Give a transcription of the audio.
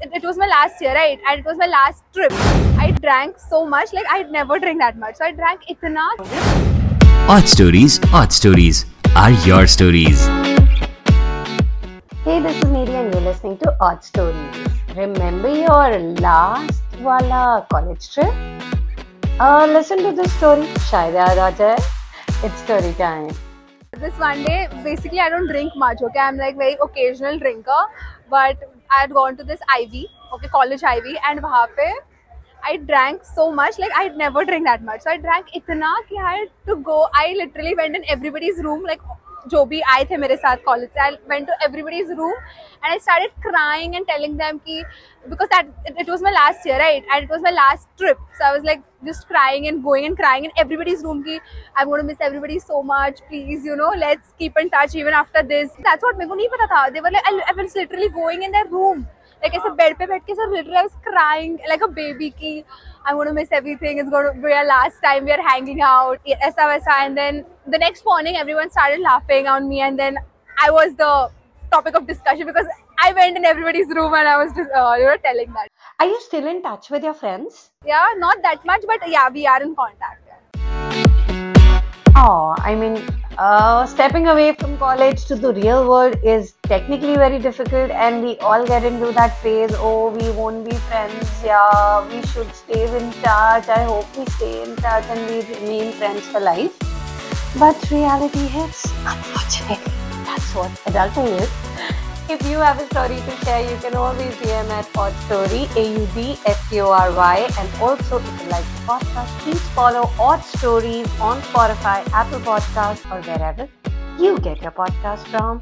it, it, was my last year, right? And it was my last trip. I drank so much, like I'd never drink that much. So I drank itna. Odd stories, odd stories are your stories. Hey, this is Nidhi and you're listening to AudStories. Remember your last wala college trip? Uh, listen to this story, Shaira It's story time. This one day, basically, I don't drink much. Okay, I'm like very occasional drinker, but I had gone to this Ivy, okay, college Ivy, and वहाँ पे I drank so much, like I'd never drink that much. So I drank इतना कि I had to go. I literally went in everybody's room, like जो भी आए थे मेरे साथ कॉलेज से I went to everybody is room and I started crying and telling them कि because that it was my last year right and it was my last trip so I was like just crying and going and crying in his room की I would miss everybody so much please you know let's keep in touch even after this that's what मेरे को नहीं पता था. There I was literally going in their room like ऐसे bed पे बैठ के sir literally crying like a baby की I would miss everything is got last time we are hanging out ऐसा वैसा and then the next morning everyone started laughing on me and then I was the topic of discussion because I went in everybody's room and I was just uh, you know telling that Are you still in touch with your friends? yeah not that much but yeah we are in contact Oh, I mean, uh, stepping away from college to the real world is technically very difficult, and we all get into that phase. Oh, we won't be friends. Yeah, we should stay in touch. I hope we stay in touch and we remain friends for life. But reality hits, unfortunately. That's what adulthood is. If you have a story to share, you can always DM at Odd Story, A-U-D-S-T-O-R-Y. And also, if you like the podcast, please follow AudStories on Spotify, Apple Podcasts, or wherever you get your podcast from.